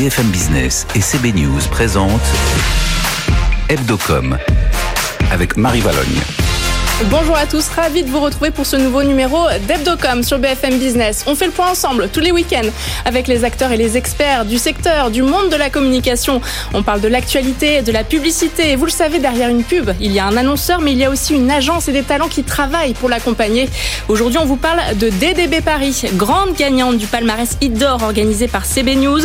BFM Business et CB News présentent Hebdocom avec Marie Valogne. Bonjour à tous, ravi de vous retrouver pour ce nouveau numéro d'Hebdocom sur BFM Business. On fait le point ensemble tous les week-ends avec les acteurs et les experts du secteur, du monde de la communication. On parle de l'actualité, de la publicité. Vous le savez, derrière une pub, il y a un annonceur, mais il y a aussi une agence et des talents qui travaillent pour l'accompagner. Aujourd'hui, on vous parle de DDB Paris, grande gagnante du palmarès Idor organisé par CB News.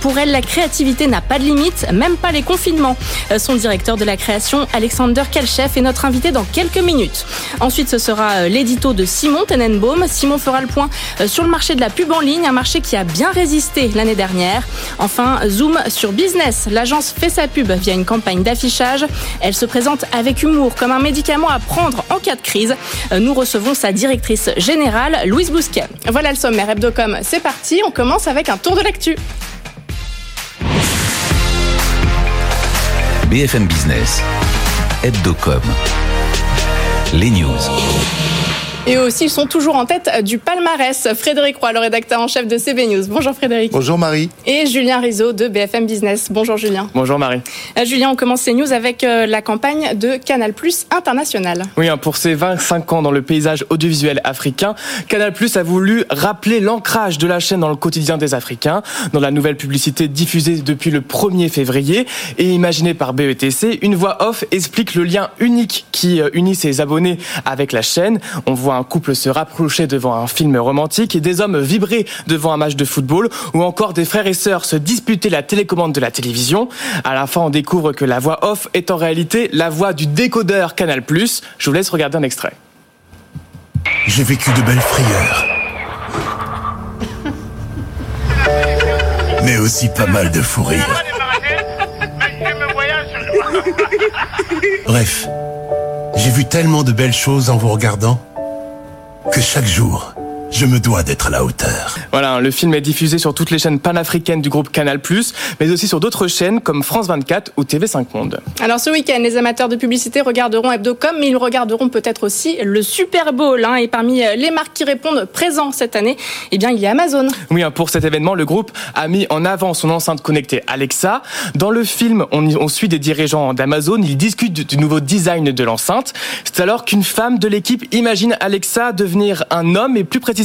Pour elle, la créativité n'a pas de limite, même pas les confinements. Son directeur de la création, Alexander Kelchef, est notre invité dans quelques minutes. Ensuite, ce sera euh, l'édito de Simon Tenenbaum. Simon fera le point euh, sur le marché de la pub en ligne, un marché qui a bien résisté l'année dernière. Enfin, zoom sur business. L'agence fait sa pub via une campagne d'affichage. Elle se présente avec humour comme un médicament à prendre en cas de crise. Euh, nous recevons sa directrice générale, Louise Bousquet. Voilà le sommaire Hebdocom. C'est parti. On commence avec un tour de l'actu. BFM Business, Hebdocom les news. Et aussi, ils sont toujours en tête du palmarès. Frédéric Roy, le rédacteur en chef de CB News. Bonjour Frédéric. Bonjour Marie. Et Julien Rizzo de BFM Business. Bonjour Julien. Bonjour Marie. Euh, Julien, on commence ces news avec euh, la campagne de Canal Plus International. Oui, hein, pour ses 25 ans dans le paysage audiovisuel africain, Canal Plus a voulu rappeler l'ancrage de la chaîne dans le quotidien des Africains, dans la nouvelle publicité diffusée depuis le 1er février et imaginée par BETC. Une voix off explique le lien unique qui euh, unit ses abonnés avec la chaîne. On voit un couple se rapprocher devant un film romantique et des hommes vibrer devant un match de football ou encore des frères et sœurs se disputer la télécommande de la télévision. À la fin, on découvre que la voix off est en réalité la voix du décodeur Canal+. Je vous laisse regarder un extrait. J'ai vécu de belles frayeurs. Mais aussi pas mal de fou rire. Bref, j'ai vu tellement de belles choses en vous regardant que chaque jour, je me dois d'être à la hauteur. Voilà, le film est diffusé sur toutes les chaînes panafricaines du groupe Canal+, mais aussi sur d'autres chaînes comme France 24 ou TV5 Monde. Alors ce week-end, les amateurs de publicité regarderont Hebdocom, mais ils regarderont peut-être aussi le Super Bowl. Hein, et parmi les marques qui répondent présents cette année, eh bien il y a Amazon. Oui, hein, pour cet événement, le groupe a mis en avant son enceinte connectée Alexa. Dans le film, on, on suit des dirigeants d'Amazon, ils discutent du, du nouveau design de l'enceinte. C'est alors qu'une femme de l'équipe imagine Alexa devenir un homme et plus précisément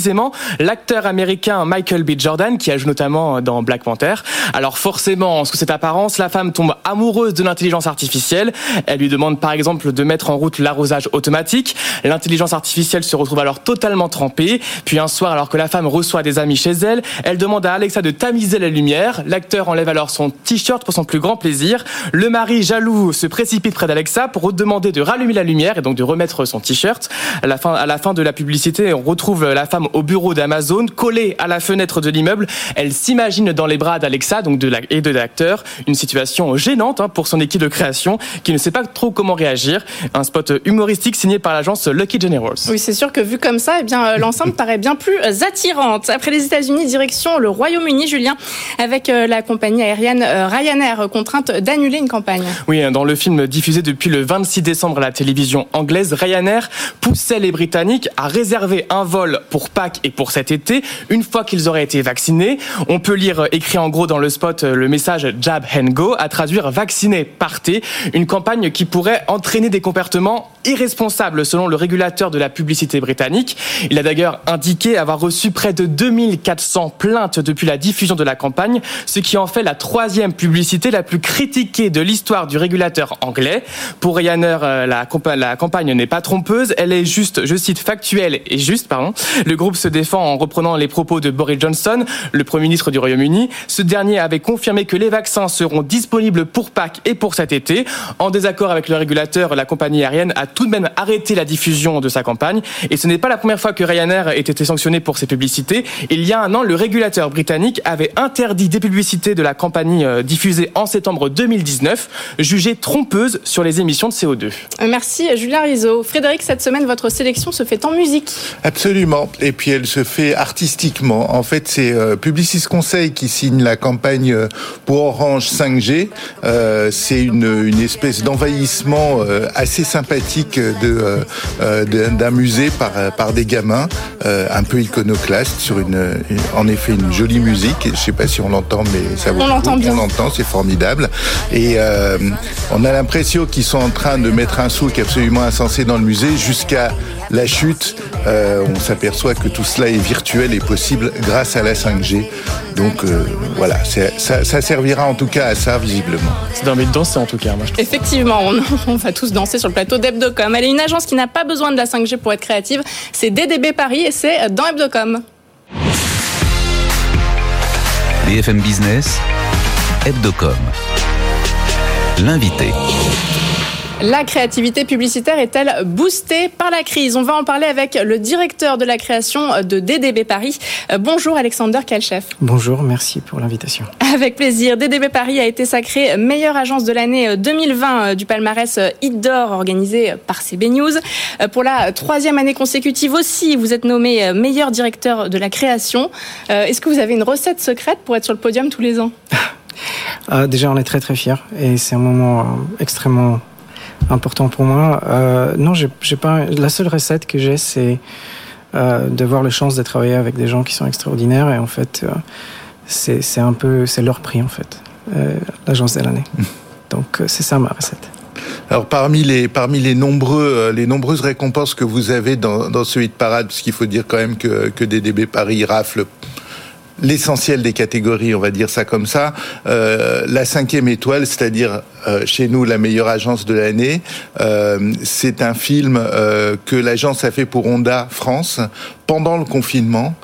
l'acteur américain Michael B. Jordan qui joue notamment dans Black Panther. Alors forcément, sous cette apparence, la femme tombe amoureuse de l'intelligence artificielle. Elle lui demande par exemple de mettre en route l'arrosage automatique. L'intelligence artificielle se retrouve alors totalement trempée. Puis un soir, alors que la femme reçoit des amis chez elle, elle demande à Alexa de tamiser la lumière. L'acteur enlève alors son t-shirt pour son plus grand plaisir. Le mari jaloux se précipite près d'Alexa pour demander de rallumer la lumière et donc de remettre son t-shirt. À à la fin de la publicité, on retrouve la femme au bureau d'Amazon, collée à la fenêtre de l'immeuble. Elle s'imagine dans les bras d'Alexa donc de la, et de l'acteur. Une situation gênante hein, pour son équipe de création qui ne sait pas trop comment réagir. Un spot humoristique signé par l'agence Lucky Generals. Oui, c'est sûr que vu comme ça, eh bien l'ensemble paraît bien plus attirante. Après les États-Unis, direction le Royaume-Uni, Julien, avec la compagnie aérienne Ryanair contrainte d'annuler une campagne. Oui, dans le film diffusé depuis le 26 décembre à la télévision anglaise, Ryanair poussait les Britanniques à réserver un vol pour Pâques et pour cet été, une fois qu'ils auraient été vaccinés. On peut lire écrit en gros dans le spot le message Jab and Go, à traduire vacciné, partez, une campagne qui pourrait entraîner des comportements irresponsables selon le régulateur de la publicité britannique. Il a d'ailleurs indiqué avoir reçu près de 2400 plaintes depuis la diffusion de la campagne, ce qui en fait la troisième publicité la plus critiquée de l'histoire du régulateur anglais. Pour Ryanair, la, la campagne n'est pas trompeuse, elle est juste, je cite, factuelle et juste, pardon. Le groupe se défend en reprenant les propos de Boris Johnson, le Premier ministre du Royaume-Uni. Ce dernier avait confirmé que les vaccins seront disponibles pour Pâques et pour cet été. En désaccord avec le régulateur, la compagnie aérienne a tout de même arrêté la diffusion de sa campagne. Et ce n'est pas la première fois que Ryanair ait été sanctionné pour ses publicités. Il y a un an, le régulateur britannique avait interdit des publicités de la compagnie diffusée en septembre 2019, jugée trompeuse sur les émissions de CO2. Merci Julien Rizzo. Frédéric, cette semaine, votre sélection se fait en musique. Absolument. Et puis elle se fait artistiquement. En fait, c'est euh, Publicis Conseil qui signe la campagne pour Orange 5G. Euh, c'est une, une, espèce d'envahissement euh, assez sympathique de d'un musée par par des gamins, un peu iconoclaste sur une, en effet une jolie musique. Je sais pas si on l'entend, mais ça on l'entend bien. On l'entend, c'est formidable. Et on a l'impression qu'ils sont en train de mettre un souk absolument insensé dans le musée jusqu'à la chute. on s'aperçoit que tout cela est virtuel et possible grâce à la 5G. Donc voilà, ça, ça servira en tout cas à ça visiblement. C'est envie de danser en tout cas. Moi, Effectivement, on, va tous danser sur le plateau d'Hebdocom. Elle est une agence qui n'a pas besoin de la 5G pour être créative. C'est DDB Paris et c'est dans Hebdocom. BFM Business, Hebdocom. L'invité. La créativité publicitaire est-elle boostée par la crise? On va en parler avec le directeur de la création de DDB Paris. Euh, bonjour Alexander Kalchef. Bonjour, merci pour l'invitation. Avec plaisir. DDB Paris a été sacrée meilleure agence de l'année 2020 euh, du palmarès Hit d'or organisé par CB News. Euh, pour la troisième année consécutive aussi, vous êtes nommé meilleur directeur de la création. Est-ce que vous avez une recette secrète pour être sur le podium tous les ans? Déjà, on est très très fiers et c'est un moment extrêmement important pour moi. Euh, non, j'ai pas. La seule recette que j'ai, c'est euh, d'avoir la chance de travailler avec des gens qui sont extraordinaires et en fait, euh, c'est un peu, c'est leur prix en fait, euh, l'agence de l'année. Donc c'est ça ma recette. Alors parmi les parmi les nombreux les nombreuses récompenses que vous avez dans, dans ce hit parade, parce qu'il faut dire quand même que que DDB Paris rafle l'essentiel des catégories, on va dire ça comme ça. Euh, la cinquième étoile, c'est-à-dire euh, chez nous la meilleure agence de l'année, euh, c'est un film que l'agence a fait pour Honda France pendant le confinement.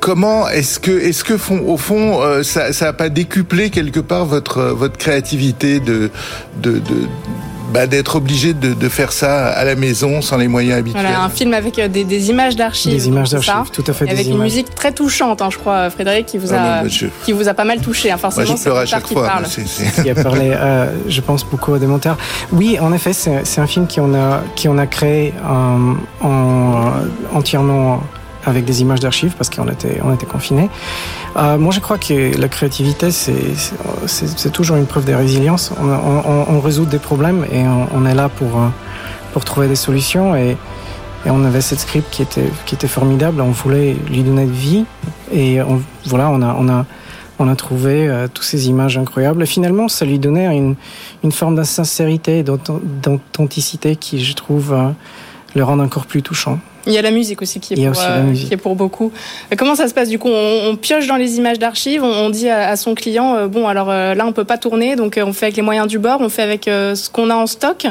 Comment est-ce que, est-ce que font, au fond, ça, n'a pas décuplé quelque part votre votre créativité de bah, d'être obligé de, de, faire ça à la maison sans les moyens habituels. Voilà, un film avec euh, des, des images d'archives. Des images d'archives, tout à fait. Avec une musique très touchante, hein, je crois, Frédéric, qui vous a, qui vous a pas mal touché. Hein, forcément, c'est à chaque fois. Parle. Qui a parlé, euh, je pense, beaucoup à des monteurs. Oui, en effet, c'est un film qui on a, qui on a créé en, en entièrement avec des images d'archives parce qu'on était, on était confinés. Euh, moi, je crois que la créativité, c'est toujours une preuve de résilience. On, on, on résout des problèmes et on, on, est là pour, euh, pour trouver des solutions. Et, et on avait cette script qui était, qui était formidable. On voulait lui donner de vie. Et on, voilà, on a, on a, on a trouvé euh, toutes ces images incroyables. Et finalement, ça lui donnait une, une forme d'insincérité et d'authenticité qui, je trouve, euh, le rend encore plus touchant. Il y a la musique aussi qui est, pour, euh, qui est pour beaucoup. Comment ça se passe du coup on, on, pioche dans les images d'archives, on, on, dit à, à son client euh, bon alors euh, là on peut pas tourner donc euh, on fait avec les moyens du bord, on fait avec euh, ce qu'on a en stock.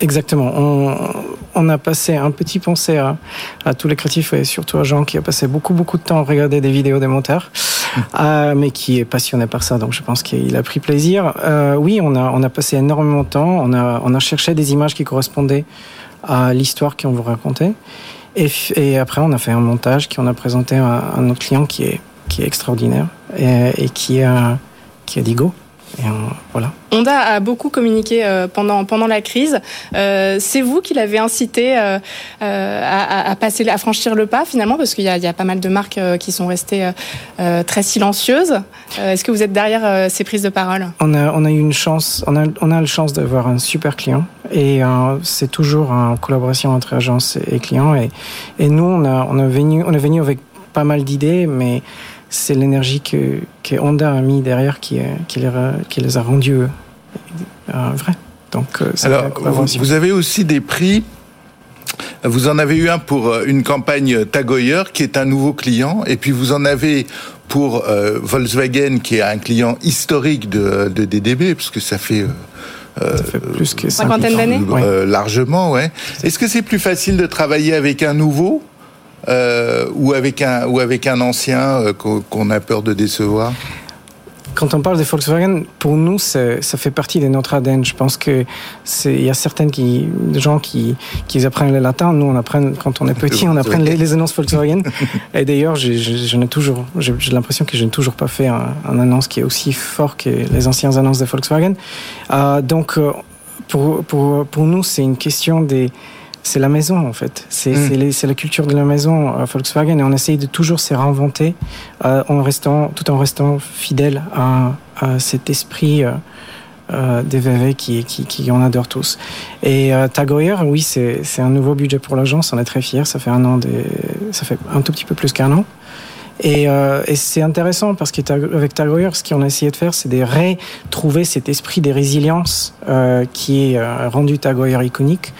Exactement. On, on, a passé un petit pensée à, à, tous les créatifs et surtout à Jean qui a passé beaucoup beaucoup de temps à regarder des vidéos des monteurs, euh, mais qui est passionné par ça. Donc je pense qu'il a pris plaisir. Euh, oui, on a on a passé énormément de temps. On a on a cherché des images qui correspondaient à l'histoire qu'on vous racontait. Et, après, on a fait un montage qu'on a présenté à, à, notre client qui est, qui est extraordinaire et, qui, a, qui a dit go. Et on, voilà. Honda a beaucoup communiqué euh, pendant pendant la crise. Euh, c'est vous qui l'avez incité euh, à, à, passer, à franchir le pas finalement, parce qu'il y a, il y a pas mal de marques qui sont restées très silencieuses. Est-ce que vous êtes derrière ces prises de parole? On a on a eu une chance, on a on a la chance d'avoir un super client et c'est toujours en collaboration entre agence et client et et nous on a on a venu on est venu avec pas mal d'idées, mais c'est l'énergie que, que, Honda a mis derrière qui, qui, les, qui les a rendus euh, vrais. Donc, euh, Alors, vous, vous, avez aussi des prix. Vous en avez eu un pour euh, une campagne Tagoyer, qui est un nouveau client, et puis vous en avez pour euh, Volkswagen, qui est un client historique de, de DDB, puisque ça fait... Euh, ça fait plus que cinquantaine d'années, euh, largement, ouais. Est-ce que c'est plus facile de travailler avec un nouveau euh, ou avec un ou avec un ancien euh, qu'on a peur de décevoir? Quand on parle de Volkswagen, pour nous, ça fait partie de notre ADN. Je pense que il y a certaines qui, gens qui, qui apprennent le latin. Nous, on apprend quand on est petit, on apprend les, les annonces Volkswagen. Et d'ailleurs, je n'ai toujours, j'ai l'impression que je n'ai toujours pas fait un, un, annonce qui est aussi fort que les anciennes annonces de Volkswagen. Euh, donc, pour, pour, pour nous, c'est une question des c'est la maison en fait. C'est mm. la culture de la maison euh, Volkswagen et on essaye de toujours se réinventer euh, en restant, tout en restant fidèle à, à cet esprit euh, euh, des VV qui, qui, qui en adorent tous. Et euh, oui, c'est un nouveau budget pour l'agence. On est très fiers. Ça fait un an, des, ça fait un tout petit peu plus qu'un an. Et, euh, et c'est intéressant parce qu'avec Tagoyer, ce qu'on a essayé de faire, c'est de retrouver cet esprit de résilience euh, qui est euh, rendu Tagoyer iconique.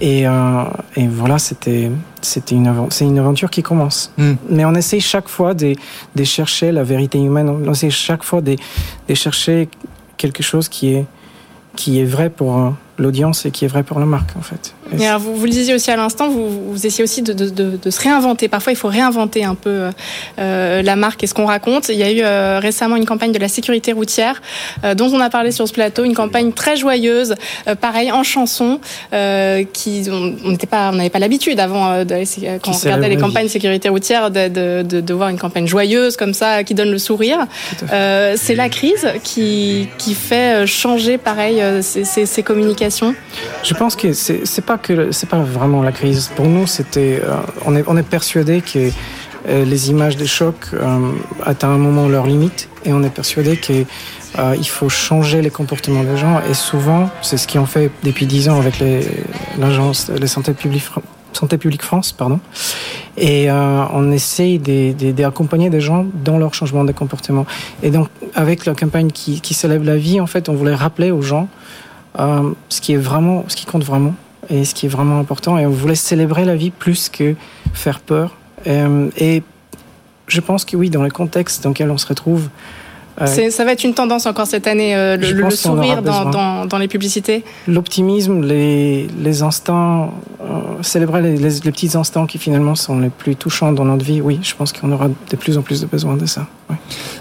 Et, euh, et voilà, c'était c'était une c'est une aventure qui commence. Mm. Mais on essaie chaque fois de, de chercher la vérité humaine. On essaie chaque fois de, de chercher quelque chose qui est qui est vrai pour l'audience et qui est vrai pour la marque en fait. alors, vous, vous, le disiez aussi à l'instant, vous, vous, essayez aussi de, de, de, de, se réinventer. Parfois, il faut réinventer un peu euh, la marque et ce qu'on raconte. Il y a eu euh, récemment une campagne de la sécurité routière euh, dont on a parlé sur ce plateau, une campagne très joyeuse, euh, pareil en chanson, euh, qui on n'était pas, on n'avait pas l'habitude avant euh, quand on regardait les campagnes sécurité routière de, de, voir une campagne joyeuse comme ça qui donne le sourire. C'est la crise qui qui fait changer pareil ces, ces, ces communications je pense que c'est pas pas vraiment la crise. Pour nous, c'était euh, on est persuadé que euh, les images des chocs euh, atteignent un moment leur limite et on est persuadé que euh, faut changer les comportements des gens et souvent c'est ce qu'on fait depuis dix ans avec l'agence les, santé publique Santé publique France, pardon. Et on essaye d'accompagner des gens dans leur changement de comportement. Et donc, avec la campagne qui, qui célèbre la vie, en fait, on voulait rappeler aux gens euh, ce qui est vraiment, ce qui compte vraiment et ce qui est vraiment important. Et on voulait célébrer la vie plus que faire peur. Euh, et je pense que oui, dans le contexte dans lequel on se retrouve, ça va être une tendance encore cette année, euh, le, le sourire dans, dans, dans, les publicités L'optimisme, les, les instants, euh, célébrer les, les, les, petits instants qui finalement sont les plus touchants dans notre vie, oui, je pense qu'on aura de plus en plus de besoin de ça. Oui.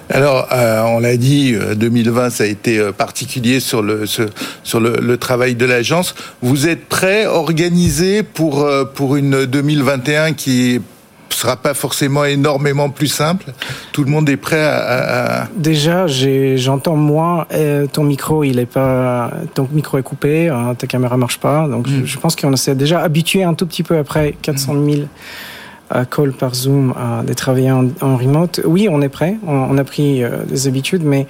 Alors, euh, on l'a dit, 2020, ça a été particulier sur le, sur le, le travail de l'agence. Vous êtes prêt, organisé pour, pour une 2021 qui sera pas forcément énormément plus simple. Tout le monde est prêt à. à... Déjà, j'entends moi, euh, ton micro, il est pas, ton micro est coupé, hein, ta caméra marche pas. Donc, mm. je, je, pense qu'on s'est déjà habitué un tout petit peu après 400 000 mm. à call par Zoom à de travailler en, en, remote. Oui, on est prêt. On, on a pris euh, des habitudes, mais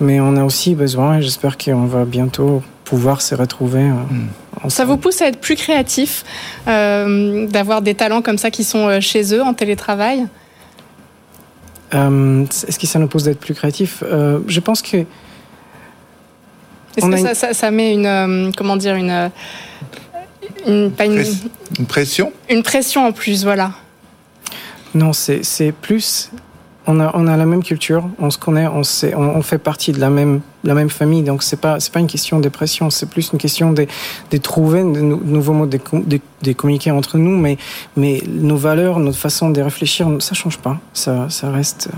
mais on a aussi besoin, j'espère qu'on va bientôt pouvoir se retrouver. Euh, mmh. Ça vous pousse à être plus créatif, euh, d'avoir des talents comme ça qui sont euh, chez eux en télétravail? Euh, Est-ce que ça nous pousse d'être plus créatif? Euh, Je pense que. Est-ce que une... ça, ça, ça, met une. Euh, comment dire Une. Une, pas une, une pression? Une pression en plus, voilà. Non, c'est plus on a, on a la même culture, on se connaît, on, sait, on, on fait partie de la même, la même famille. Donc, c'est pas, c'est pas une question de pression, c'est plus une question de, de trouver de nouveaux modes de, de, de, communiquer entre nous. Mais, mais nos valeurs, notre façon de réfléchir, ça change pas. Ça, ça, reste,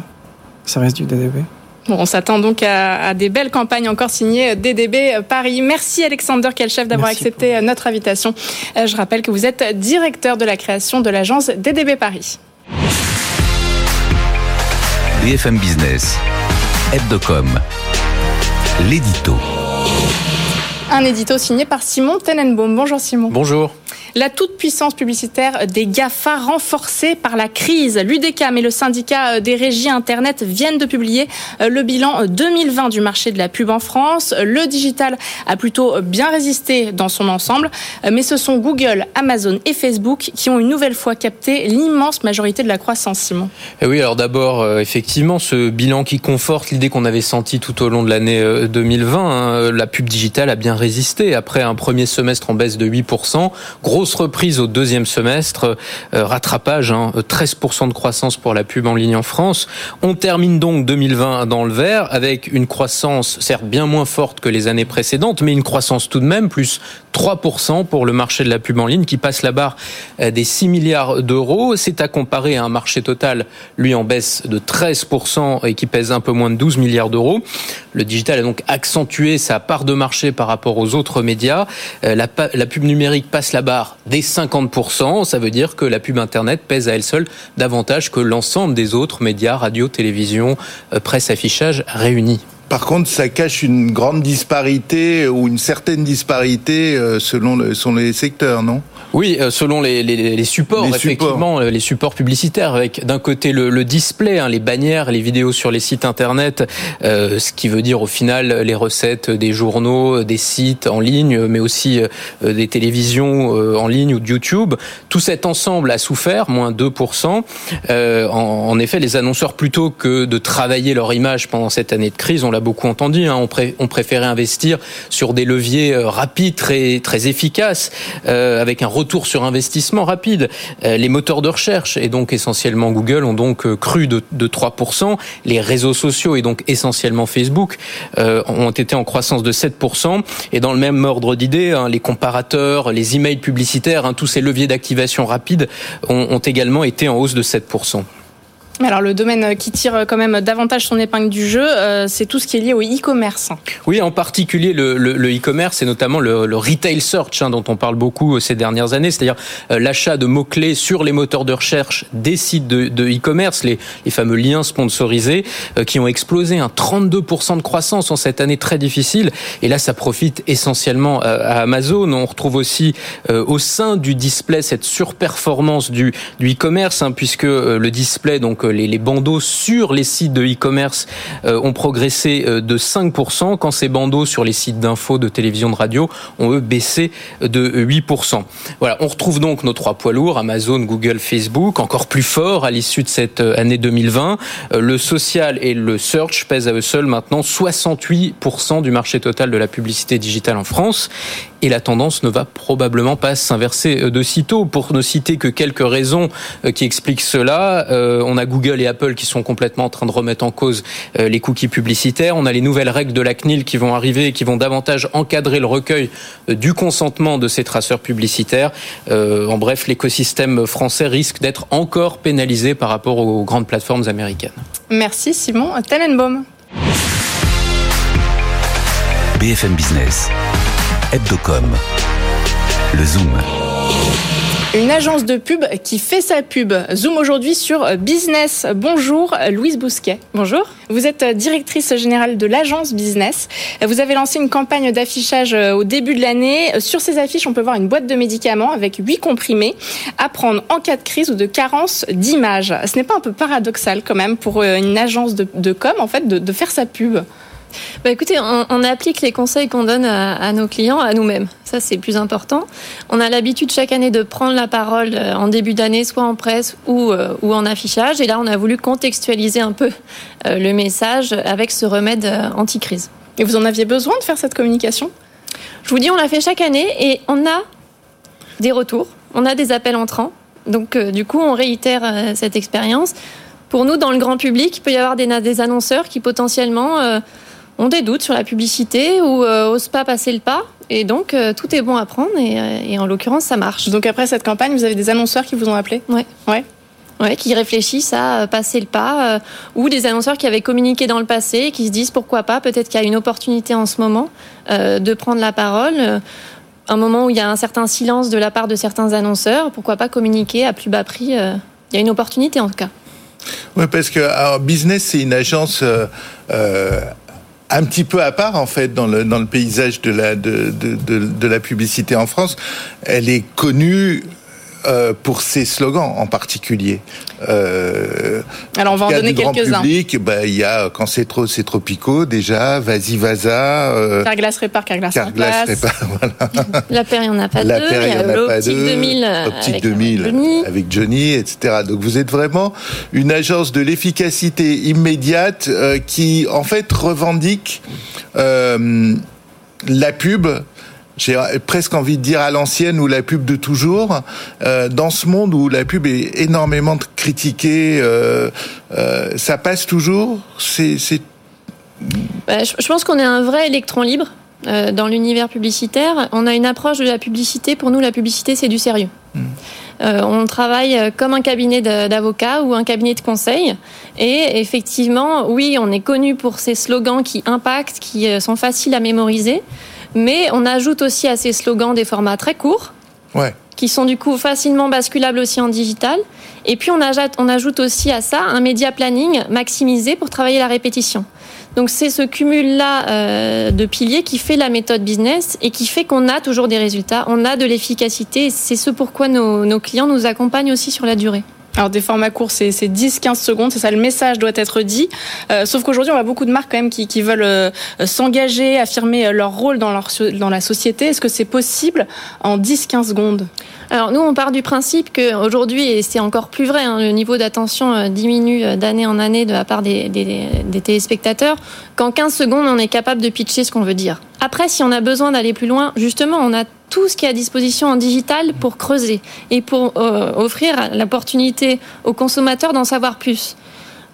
ça reste du DDB. Bon, on s'attend donc à, à, des belles campagnes encore signées DDB Paris. Merci Alexander Kelchef d'avoir accepté beaucoup. notre invitation. Euh, je rappelle que vous êtes directeur de la création de l'agence DDB Paris. BFM Business, Hebdocom, l'édito. Un édito signé par Simon Tenenbaum. Bonjour Simon. Bonjour. La toute-puissance publicitaire des GAFA renforcée par la crise. L'UDECAM et le syndicat des régies Internet viennent de publier le bilan 2020 du marché de la pub en France. Le digital a plutôt bien résisté dans son ensemble, mais ce sont Google, Amazon et Facebook qui ont une nouvelle fois capté l'immense majorité de la croissance, Simon. Et oui, alors d'abord, euh, effectivement, ce bilan qui conforte l'idée qu'on avait sentie tout au long de l'année 2020. Hein, la pub digitale a bien résisté. Après un premier semestre en baisse de 8%, gros grosse reprise au deuxième semestre, euh, rattrapage, hein, 13% de croissance pour la pub en ligne en France. On termine donc 2020 dans le vert avec une croissance certes bien moins forte que les années précédentes, mais une croissance tout de même plus 3% pour le marché de la pub en ligne qui passe la barre euh, des 6 milliards d'euros. C'est à comparer à un marché total, lui en baisse de 13% et qui pèse un peu moins de 12 milliards d'euros. Le digital a donc accentué sa part de marché par rapport aux autres médias. Euh, la pub numérique passe la barre des 50%. Ça veut dire que la pub Internet pèse à elle seule davantage que l'ensemble des autres médias, radio, télévision, euh, presse, affichage réunis. Par contre, ça cache une grande disparité ou une certaine disparité euh, selon, le, selon les secteurs, non? Oui, euh, selon les, les, les supports, effectivement, les supports publicitaires, avec d'un côté le, le display, hein, les bannières, les vidéos sur les sites internet, euh, ce qui veut dire au final les recettes des journaux, des sites en ligne, mais aussi euh, des télévisions en ligne ou de YouTube. Tout cet ensemble a souffert, moins 2%. En, en, effet, les annonceurs, plutôt que de travailler leur image pendant cette année de crise, on l'a beaucoup entendu, hein, on, pré on préférait investir sur des leviers rapides, très, très efficaces, avec un retour sur investissement rapide. Euh, les moteurs de recherche, et donc essentiellement Google, ont donc euh, cru de, 3%. Les réseaux sociaux, et donc essentiellement Facebook, euh, ont été en croissance de 7%. Et dans le même ordre d'idées, hein, les comparateurs, les emails publicitaires, hein, tous ces leviers d'activation rapide ont, ont également été en hausse de 7%. Alors le domaine qui tire quand même davantage son épingle du jeu, euh, c'est tout ce qui est lié au e-commerce. Oui, en particulier le e-commerce et notamment le, retail search hein, dont on parle beaucoup euh, ces dernières années, c'est-à-dire euh, l'achat de mots-clés sur les moteurs de recherche des sites de e-commerce, les, fameux liens sponsorisés qui ont explosé, un 32% de croissance en cette année très difficile. Et là, ça profite essentiellement à Amazon. On retrouve aussi au sein du display cette surperformance du e-commerce, hein, puisque le display donc les, bandeaux sur les sites de e-commerce euh, ont progressé euh, de 5%, quand ces bandeaux sur les sites d'info, de télévision, de radio ont eux baissé de 8%. Voilà, on retrouve donc nos trois poids lourds, Amazon, Google, Facebook, encore plus fort à l'issue de cette euh, année 2020. Le social et le search pèsent à eux seuls maintenant 68% du marché total de la publicité digitale en France et la tendance ne va probablement pas s'inverser de sitôt. Pour ne citer que quelques raisons qui expliquent cela, on a Google et Apple qui sont complètement en train de remettre en cause euh, les cookies publicitaires. On a les nouvelles règles de la CNIL qui vont arriver et qui vont davantage encadrer le recueil euh, du consentement de ces traceurs publicitaires. Euh, en bref, l'écosystème français risque d'être encore pénalisé par rapport aux grandes plateformes américaines. Merci Simon. Tenenbaum. BFM Business. Hebdocom. Le Zoom. Une agence de pub qui fait sa pub. Zoom aujourd'hui sur Business. Bonjour Louise Bousquet. Bonjour. Vous êtes directrice générale de l'agence Business. Vous avez lancé une campagne d'affichage au début de l'année. Sur ces affiches, on peut voir une boîte de médicaments avec huit comprimés à prendre en cas de crise ou de carence d'images. Ce n'est pas un peu paradoxal quand même pour une agence de, com en fait de, de faire sa pub? Bah écoutez, on, applique les conseils qu'on donne à, nos clients, à nous-mêmes. Ça, c'est plus important. On a l'habitude chaque année de prendre la parole euh, en début d'année, soit en presse ou, euh, ou en affichage. Et là, on a voulu contextualiser un peu euh, le message avec ce remède anti-crise. Et vous en aviez besoin de faire cette communication? Je vous dis, on l'a fait chaque année et on a des retours, on a des appels entrants. Donc, du coup, on réitère cette expérience. Pour nous, dans le grand public, il peut y avoir des, des annonceurs qui potentiellement ont des doutes sur la publicité ou euh, osent pas passer le pas. Et donc, euh, tout est bon à prendre euh, et, en l'occurrence, ça marche. Donc, après cette campagne, vous avez des annonceurs qui vous ont appelé? Oui. Ouais. Ouais, qui réfléchissent à passer le pas, ou des annonceurs qui avaient communiqué dans le passé, et qui se disent pourquoi pas, peut-être qu'il y a une opportunité en ce moment de prendre la parole un moment où il y a un certain silence de la part de certains annonceurs, pourquoi pas communiquer à plus bas prix Il y a une opportunité en tout cas. Oui, parce que alors, Business, c'est une agence un petit peu à part en fait dans le dans le paysage de la de, la publicité en France. Elle est connue euh, pour ses slogans en particulier. Euh, Alors on va en donner quelques-uns. bah, il y a quand c'est trop, c'est tropico déjà. Vas-y, Vaza. Euh, Carglass répare, Carglass, Carglass répare. Voilà. La Paire, il n'y en a pas La deux. Paire, il n'y en a pas deux. 2000 Optique avec 2000 Johnny. avec Johnny, etc. Donc vous êtes vraiment une agence de l'efficacité immédiate euh, qui en fait revendique euh, la pub j'ai presque envie de dire à l'ancienne ou la pub de toujours, euh, dans ce monde où la pub est énormément critiquée, euh, euh, ça passe toujours. C'est, bah, je, pense qu'on est un vrai électron libre dans l'univers publicitaire. On a une approche de la publicité. Pour nous, la publicité, c'est du sérieux. Hmm. Euh, on travaille comme un cabinet d'avocats ou un cabinet de conseil. Et effectivement, oui, on est connu pour ces slogans qui impactent, qui sont faciles à mémoriser. Mais on ajoute aussi à ces slogans des formats très courts. Qui sont du coup facilement basculables aussi en digital. Et puis on ajoute, on ajoute aussi à ça un média planning maximisé pour travailler la répétition. Donc c'est ce cumul-là euh, de piliers qui fait la méthode business et qui fait qu'on a toujours des résultats, on a de l'efficacité. C'est ce pourquoi nos, nos clients nous accompagnent aussi sur la durée. Alors des formats courts, c'est 10-15 secondes, c'est ça le message doit être dit. Euh, sauf qu'aujourd'hui, on a beaucoup de marques quand même qui, veulent euh, s'engager, affirmer euh, leur rôle dans, la société. Est-ce que c'est possible en 10-15 secondes? Alors nous, on part du principe qu'aujourd'hui, et c'est encore plus vrai, hein, le niveau d'attention diminue d'année en année de la part des, des, des téléspectateurs, qu'en 15 secondes, on est capable de pitcher ce qu'on veut dire. Après, si on a besoin d'aller plus loin, justement, on a tout ce qui est à disposition en digital pour creuser et pour euh, offrir l'opportunité aux consommateurs d'en savoir plus.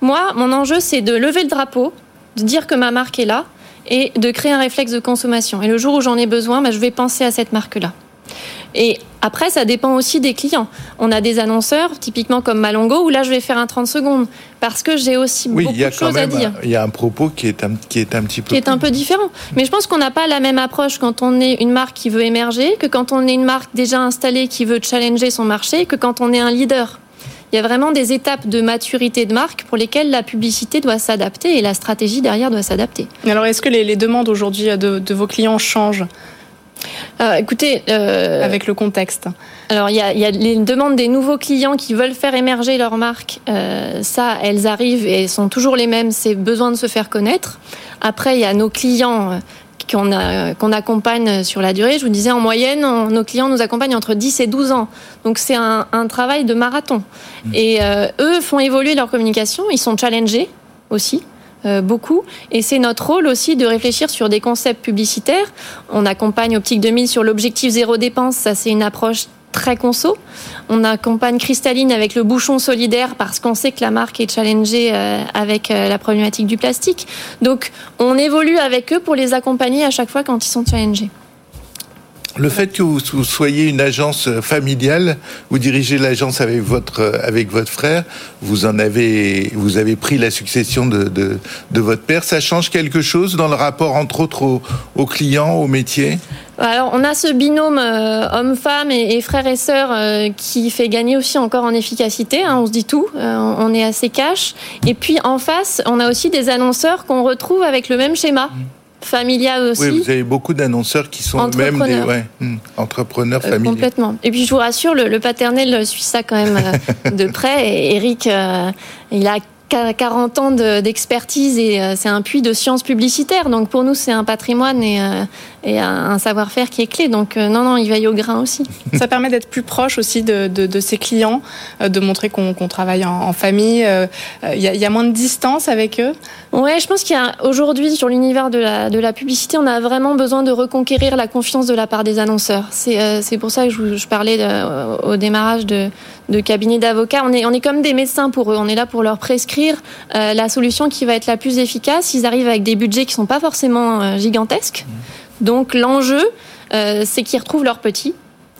Moi, mon enjeu, c'est de lever le drapeau, de dire que ma marque est là et de créer un réflexe de consommation. Et le jour où j'en ai besoin, bah, je vais penser à cette marque-là. Et après, ça dépend aussi des clients. On a des annonceurs, typiquement comme Malongo, où là, je vais faire un 30 secondes parce que j'ai aussi beaucoup de choses à dire. Il y a un propos qui est un, qui est un petit peu qui est un peu différent. Mais je pense qu'on n'a pas la même approche quand on est une marque qui veut émerger que quand on est une marque déjà installée qui veut challenger son marché que quand on est un leader. Il y a vraiment des étapes de maturité de marque pour lesquelles la publicité doit s'adapter et la stratégie derrière doit s'adapter. Alors, est-ce que les, les demandes aujourd'hui de, de vos clients changent? Euh, écoutez, euh, avec le contexte. Alors il y a, y a, les demandes des nouveaux clients qui veulent faire émerger leur marque. Euh, ça, elles arrivent et sont toujours les mêmes. C'est besoin de se faire connaître. Après, il y a nos clients euh, qu'on accompagne sur la durée. Je vous disais, en moyenne, on, nos clients nous accompagnent entre 10 et 12 ans. Donc c'est un, un, travail de marathon. Mmh. Et euh, eux font évoluer leur communication. Ils sont challengés aussi. Euh, beaucoup. Et c'est notre rôle aussi de réfléchir sur des concepts publicitaires. On accompagne Optique 2000 sur l'objectif zéro dépense. Ça, c'est une approche très conso. On accompagne Cristalline avec le bouchon solidaire parce qu'on sait que la marque est challengée euh, avec euh, la problématique du plastique. Donc, on évolue avec eux pour les accompagner à chaque fois quand ils sont challengés. Le fait que vous soyez une agence familiale, vous dirigez l'agence avec votre avec votre frère, vous en avez vous avez pris la succession de, de, de votre père. Ça change quelque chose dans le rapport entre autres aux, aux clients, au métier? Alors, on a ce binôme euh, homme-femme et, et, frère et sœur euh, qui fait gagner aussi encore en efficacité. Hein, on se dit tout, euh, on est assez cash. Et puis en face, on a aussi des annonceurs qu'on retrouve avec le même schéma. Mmh familial aussi. Oui, vous avez beaucoup d'annonceurs qui sont même des ouais, hmm, entrepreneurs euh, familiaux. Complètement. Et puis je vous rassure, le, le paternel suit ça quand même euh, de près. Et Eric, euh, il a 40 ans d'expertise et euh, c'est un puits de sciences publicitaires. Donc pour nous, c'est un patrimoine et, et un savoir-faire qui est clé. Donc euh, non, non, il veille au grain aussi. Ça permet d'être plus proche aussi de, de, de ses clients, de montrer qu'on qu travaille en, en famille. Il y, a, il y, a moins de distance avec eux? Ouais, je pense qu'il y a aujourd'hui sur l'univers de la, de la publicité, on a vraiment besoin de reconquérir la confiance de la part des annonceurs. C'est pour ça que je, je parlais au démarrage de, de cabinet d'avocats. On est, on est comme des médecins pour eux. On est là pour leur prescrire euh, la solution qui va être la plus efficace. Ils arrivent avec des budgets qui sont pas forcément euh, gigantesques. Donc l'enjeu, euh, c'est qu'ils retrouvent leurs petits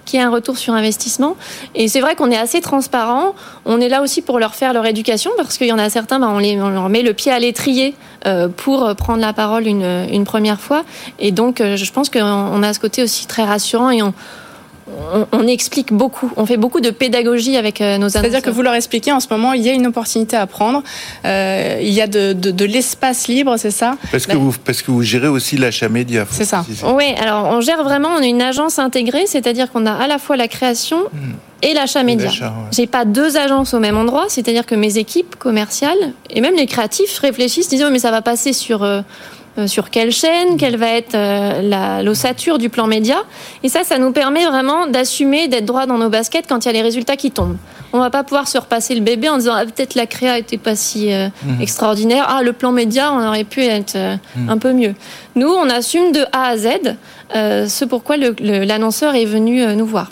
qui ait un retour sur investissement. Et c'est vrai qu'on est assez transparent. On est là aussi pour leur faire leur éducation parce qu'il y en a certains, bah, on, leur met le pied à l'étrier euh, pour prendre la parole une, une première fois. Et donc, euh, je pense qu'on a ce côté aussi très rassurant et on, on, on, explique beaucoup, on fait beaucoup de pédagogie avec euh, nos C'est-à-dire que vous leur expliquez en ce moment, il y a une opportunité à prendre, euh, il y a de, de, de l'espace libre, c'est ça? Parce que, vous, parce que vous gérez aussi l'achat média. C'est ça. Oui, alors on gère vraiment, on est une agence intégrée, c'est-à-dire qu'on a à la fois la création hmm. et l'achat média. Ouais. J'ai pas deux agences au même endroit, c'est-à-dire que mes équipes commerciales et même les créatifs réfléchissent, disent oh, mais ça va passer sur... Euh, sur quelle chaîne, quelle va être euh, l'ossature du plan média. Et ça, ça nous permet vraiment d'assumer, d'être droit dans nos baskets quand il y a les résultats qui tombent. On va pas pouvoir se repasser le bébé en disant ah, peut-être la créa était pas si euh, mmh. extraordinaire. Ah, le plan média, on aurait pu être euh, mmh. un peu mieux. Nous, on assume de A à Z euh, ce pourquoi l'annonceur est venu euh, nous voir.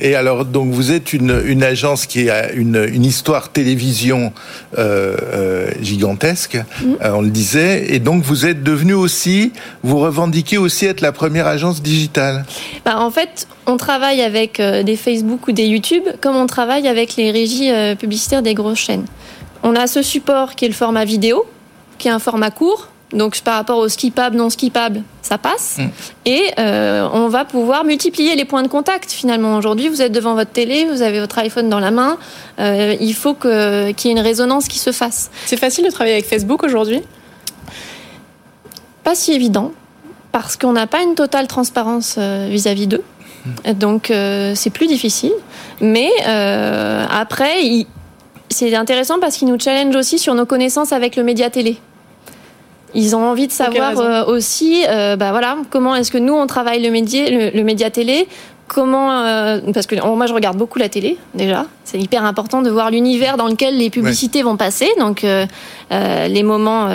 Et alors, donc, vous êtes une, une agence qui a une, une histoire télévision euh, euh, gigantesque, mmh. euh, on le disait, et donc vous êtes devenu aussi, vous revendiquez aussi être la première agence digitale. Bah, en fait, on travaille avec des Facebook ou des YouTube, comme on travaille avec les régies publicitaires des grosses chaînes. On a ce support qui est le format vidéo, qui est un format court, donc par rapport au skippable, non skippable, ça passe. Mmh. Et euh, on va pouvoir multiplier les points de contact finalement. Aujourd'hui, vous êtes devant votre télé, vous avez votre iPhone dans la main. Euh, il faut qu'il qu y ait une résonance qui se fasse. C'est facile de travailler avec Facebook aujourd'hui? Pas si évident parce qu'on n'a pas une totale transparence euh, vis-à-vis d'eux. Donc euh, c'est plus difficile. Mais euh, après, il- c'est intéressant parce qu'ils nous challenge aussi sur nos connaissances avec le média télé. Ils ont envie de savoir euh, aussi, euh, bah voilà, comment est-ce que nous on travaille le média, le, le média télé? Comment euh, parce que moi je regarde beaucoup la télé déjà. C'est hyper important de voir l'univers dans lequel les publicités vont passer. Donc les moments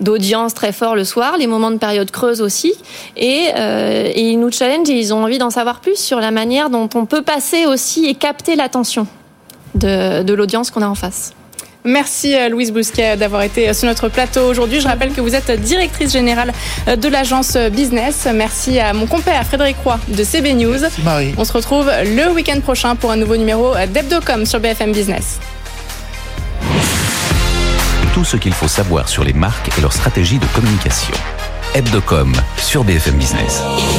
d'audience très forts le soir, les moments de période creuse aussi. Et, et ils nous challenge et ils ont envie d'en savoir plus sur la manière dont on peut passer aussi et capter l'attention de, de l'audience qu'on a en face. Merci euh, Louise Bousquet d'avoir été euh, sur notre plateau aujourd'hui. Je rappelle que vous êtes directrice générale euh, de l'agence Business. Merci à mon compère Frédéric Roy de CB News. Merci Marie. On se retrouve le week-end prochain pour un nouveau numéro d'Hebdocom sur BFM Business. Tout ce qu'il faut savoir sur les marques et leur stratégie de communication. Hebdocom sur BFM Business.